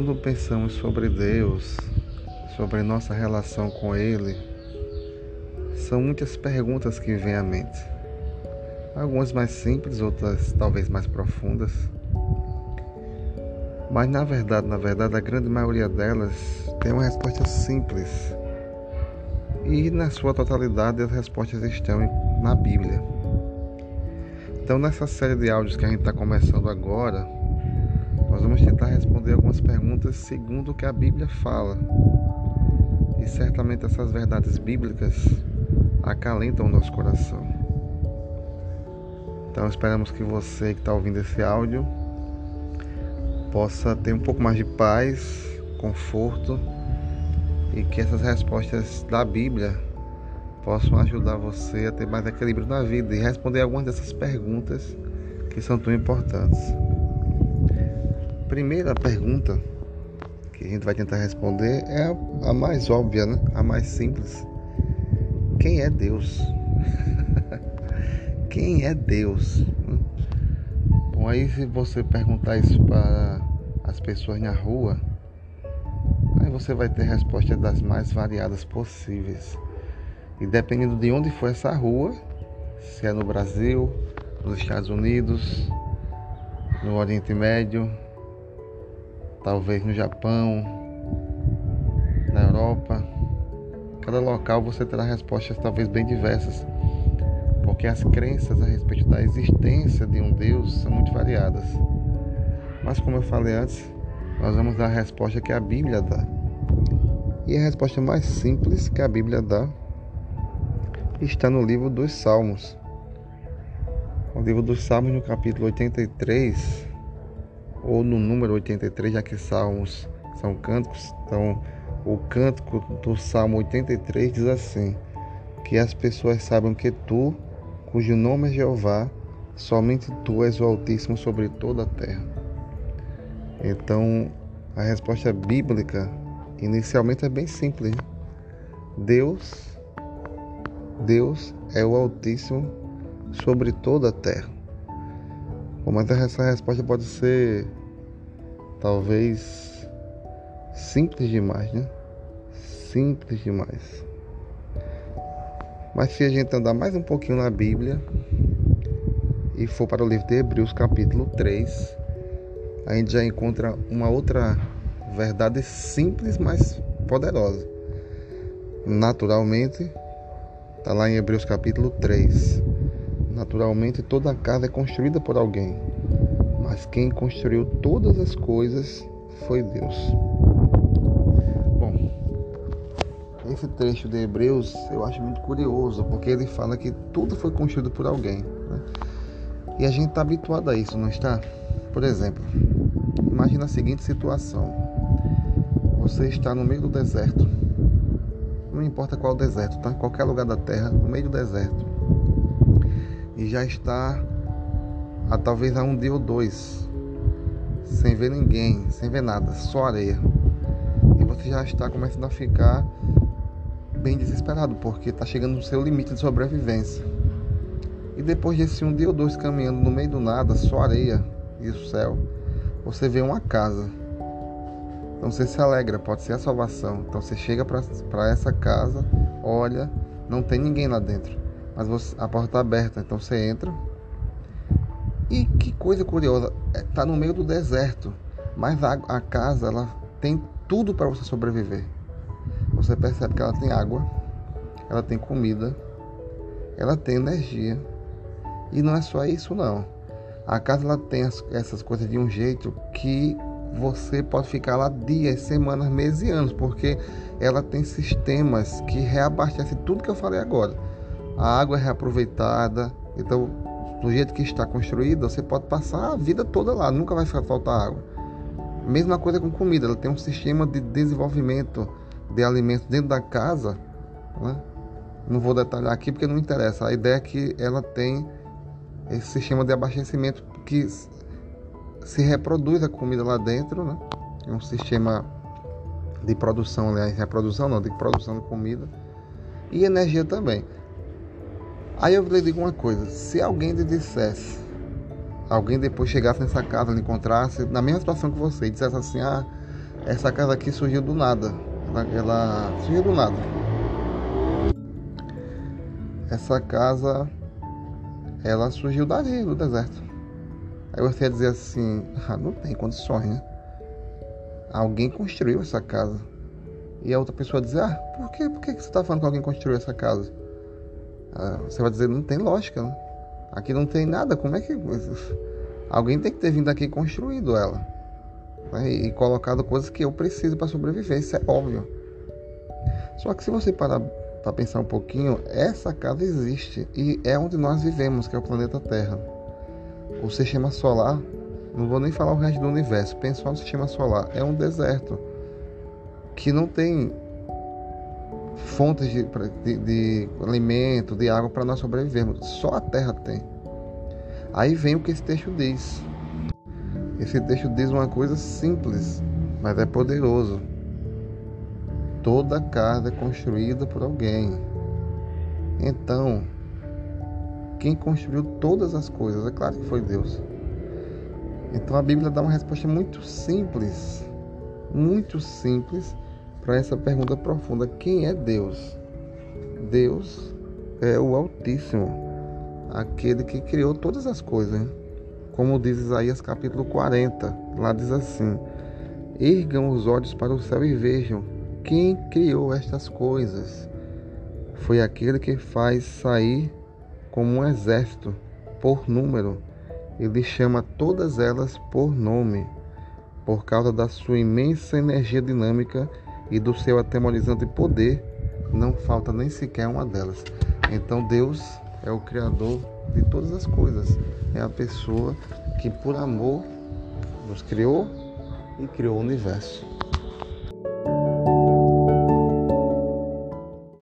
Quando pensamos sobre Deus, sobre nossa relação com Ele, são muitas perguntas que vêm à mente. Algumas mais simples, outras talvez mais profundas. Mas na verdade, na verdade, a grande maioria delas tem uma resposta simples. E na sua totalidade as respostas estão na Bíblia. Então nessa série de áudios que a gente está começando agora, nós vamos tentar responder algumas perguntas segundo o que a Bíblia fala. E certamente essas verdades bíblicas acalentam o nosso coração. Então esperamos que você que está ouvindo esse áudio possa ter um pouco mais de paz, conforto e que essas respostas da Bíblia possam ajudar você a ter mais equilíbrio na vida e responder algumas dessas perguntas que são tão importantes. Primeira pergunta que a gente vai tentar responder é a mais óbvia, né? a mais simples. Quem é Deus? Quem é Deus? Bom, aí se você perguntar isso para as pessoas na rua, aí você vai ter respostas das mais variadas possíveis. E dependendo de onde for essa rua, se é no Brasil, nos Estados Unidos, no Oriente Médio, talvez no Japão, na Europa, cada local você terá respostas talvez bem diversas, porque as crenças a respeito da existência de um Deus são muito variadas. Mas como eu falei antes, nós vamos dar a resposta que a Bíblia dá. E a resposta mais simples que a Bíblia dá está no livro dos Salmos. O livro dos Salmos, no capítulo 83, ou no número 83, já que Salmos são cânticos, então o cântico do Salmo 83 diz assim: Que as pessoas saibam que tu, cujo nome é Jeová, somente tu és o Altíssimo sobre toda a terra. Então, a resposta bíblica inicialmente é bem simples. Deus Deus é o Altíssimo sobre toda a terra. Mas essa resposta pode ser talvez simples demais, né? Simples demais. Mas se a gente andar mais um pouquinho na Bíblia e for para o livro de Hebreus, capítulo 3, a gente já encontra uma outra verdade simples, mas poderosa. Naturalmente, Está lá em Hebreus capítulo 3. Naturalmente, toda casa é construída por alguém, mas quem construiu todas as coisas foi Deus. Bom, esse trecho de Hebreus eu acho muito curioso, porque ele fala que tudo foi construído por alguém. Né? E a gente está habituado a isso, não está? Por exemplo, imagina a seguinte situação: você está no meio do deserto não importa qual deserto, tá? Qualquer lugar da terra, no meio do deserto. E já está a talvez a um dia ou dois, sem ver ninguém, sem ver nada, só areia. E você já está começando a ficar bem desesperado, porque está chegando no seu limite de sobrevivência. E depois desse um dia ou dois caminhando no meio do nada, só areia e o céu, você vê uma casa então você se alegra, pode ser a salvação. Então você chega para essa casa, olha, não tem ninguém lá dentro, mas você, a porta está aberta, então você entra. E que coisa curiosa, está é, no meio do deserto, mas a, a casa ela tem tudo para você sobreviver. Você percebe que ela tem água, ela tem comida, ela tem energia. E não é só isso não. A casa ela tem as, essas coisas de um jeito que você pode ficar lá dias, semanas, meses e anos, porque ela tem sistemas que reabastecem tudo que eu falei agora. A água é reaproveitada, então do jeito que está construída, você pode passar a vida toda lá, nunca vai faltar água. Mesma coisa com comida, ela tem um sistema de desenvolvimento de alimentos dentro da casa, né? não vou detalhar aqui porque não interessa. A ideia é que ela tem esse sistema de abastecimento que se reproduz a comida lá dentro, né? É um sistema de produção, aliás, reprodução não, de produção de comida e energia também. Aí eu lhe digo uma coisa, se alguém lhe dissesse, alguém depois chegasse nessa casa, lhe encontrasse, na mesma situação que você, e dissesse assim, ah, essa casa aqui surgiu do nada. Ela, ela surgiu do nada. Essa casa, ela surgiu dali, do deserto. Aí você ia dizer assim, ah, não tem condições, né? Alguém construiu essa casa. E a outra pessoa dizer, ah, por, quê? por que você está falando que alguém construiu essa casa? Ah, você vai dizer, não tem lógica, né? Aqui não tem nada, como é que. Alguém tem que ter vindo aqui e construído ela. Né? E colocado coisas que eu preciso para sobreviver, isso é óbvio. Só que se você parar para pensar um pouquinho, essa casa existe e é onde nós vivemos, que é o planeta Terra. O sistema solar, não vou nem falar o resto do universo, pensa só no sistema solar, é um deserto que não tem fontes de, de, de alimento, de água para nós sobrevivermos. Só a terra tem. Aí vem o que esse texto diz. Esse texto diz uma coisa simples, mas é poderoso. Toda casa é construída por alguém. Então, quem construiu todas as coisas, é claro que foi Deus. Então a Bíblia dá uma resposta muito simples, muito simples para essa pergunta profunda: quem é Deus? Deus é o Altíssimo, aquele que criou todas as coisas. Como diz Isaías capítulo 40, lá diz assim: Ergam os olhos para o céu e vejam quem criou estas coisas. Foi aquele que faz sair como um exército por número. Ele chama todas elas por nome, por causa da sua imensa energia dinâmica e do seu atemorizante poder, não falta nem sequer uma delas. Então Deus é o Criador de todas as coisas. É a pessoa que por amor nos criou e criou o universo.